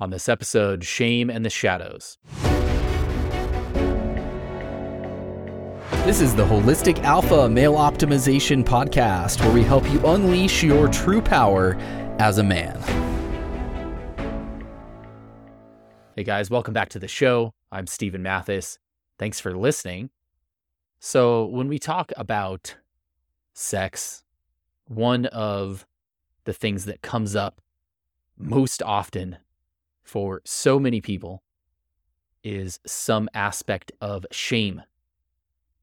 On this episode, Shame and the Shadows. This is the Holistic Alpha Male Optimization Podcast, where we help you unleash your true power as a man. Hey guys, welcome back to the show. I'm Steven Mathis. Thanks for listening. So, when we talk about sex, one of the things that comes up most often for so many people is some aspect of shame.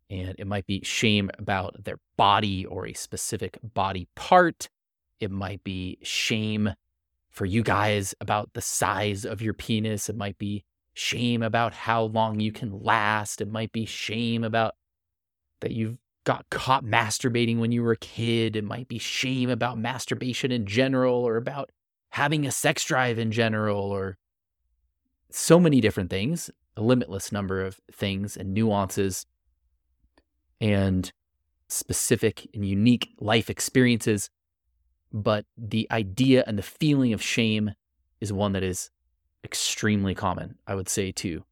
And it might be shame about their body or a specific body part. It might be shame for you guys about the size of your penis. It might be shame about how long you can last. It might be shame about that you've got caught masturbating when you were a kid. It might be shame about masturbation in general or about having a sex drive in general or so many different things, a limitless number of things and nuances and specific and unique life experiences. But the idea and the feeling of shame is one that is extremely common, I would say, to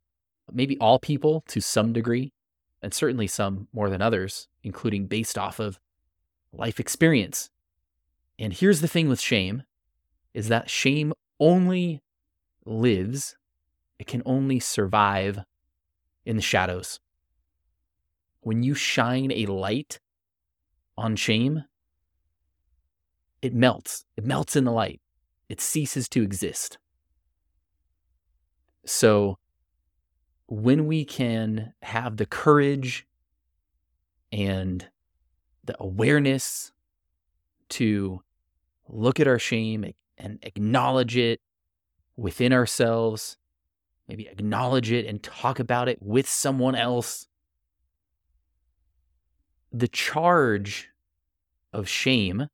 maybe all people to some degree, and certainly some more than others, including based off of life experience. And here's the thing with shame is that shame only lives, it can only survive in the shadows. When you shine a light on shame, it melts. It melts in the light. It ceases to exist. So, when we can have the courage and the awareness to look at our shame and acknowledge it within ourselves, maybe acknowledge it and talk about it with someone else. The charge of shame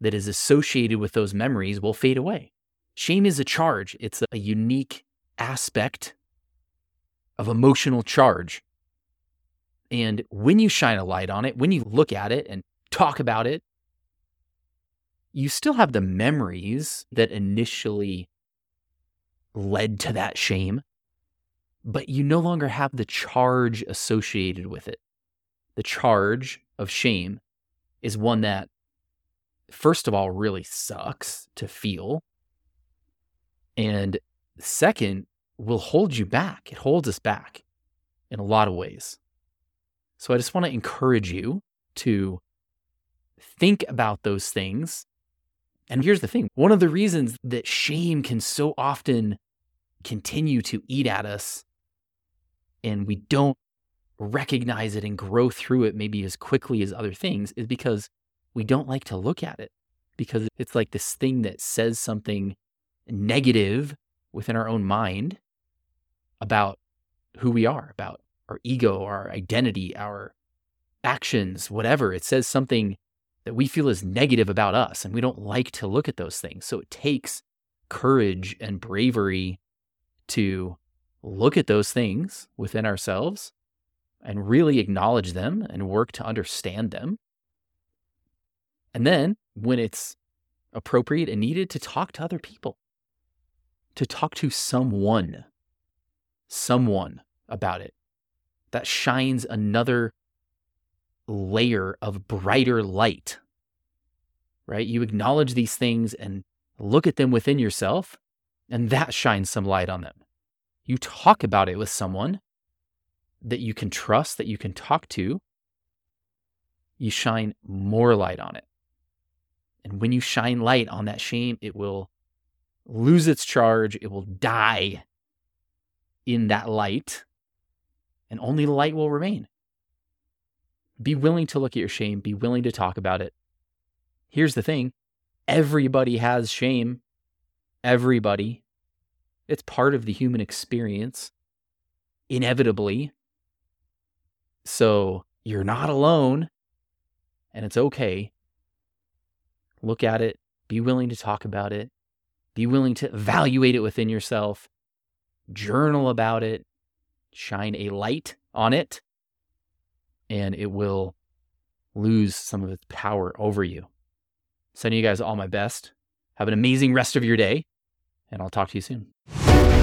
that is associated with those memories will fade away. Shame is a charge, it's a unique aspect of emotional charge. And when you shine a light on it, when you look at it and talk about it, you still have the memories that initially led to that shame, but you no longer have the charge associated with it. The charge of shame is one that, first of all, really sucks to feel. And second, will hold you back. It holds us back in a lot of ways. So I just want to encourage you to think about those things and here's the thing one of the reasons that shame can so often continue to eat at us and we don't recognize it and grow through it maybe as quickly as other things is because we don't like to look at it because it's like this thing that says something negative within our own mind about who we are, about our ego, our identity, our actions, whatever. It says something that we feel is negative about us, and we don't like to look at those things. So it takes courage and bravery to look at those things within ourselves and really acknowledge them and work to understand them. And then, when it's appropriate and needed, to talk to other people, to talk to someone, someone about it that shines another layer of brighter light, right? You acknowledge these things and look at them within yourself, and that shines some light on them. You talk about it with someone that you can trust, that you can talk to, you shine more light on it. And when you shine light on that shame, it will lose its charge, it will die in that light, and only light will remain. Be willing to look at your shame, be willing to talk about it. Here's the thing everybody has shame. Everybody. It's part of the human experience, inevitably. So you're not alone, and it's okay. Look at it, be willing to talk about it, be willing to evaluate it within yourself, journal about it, shine a light on it, and it will lose some of its power over you. Sending you guys all my best. Have an amazing rest of your day, and I'll talk to you soon.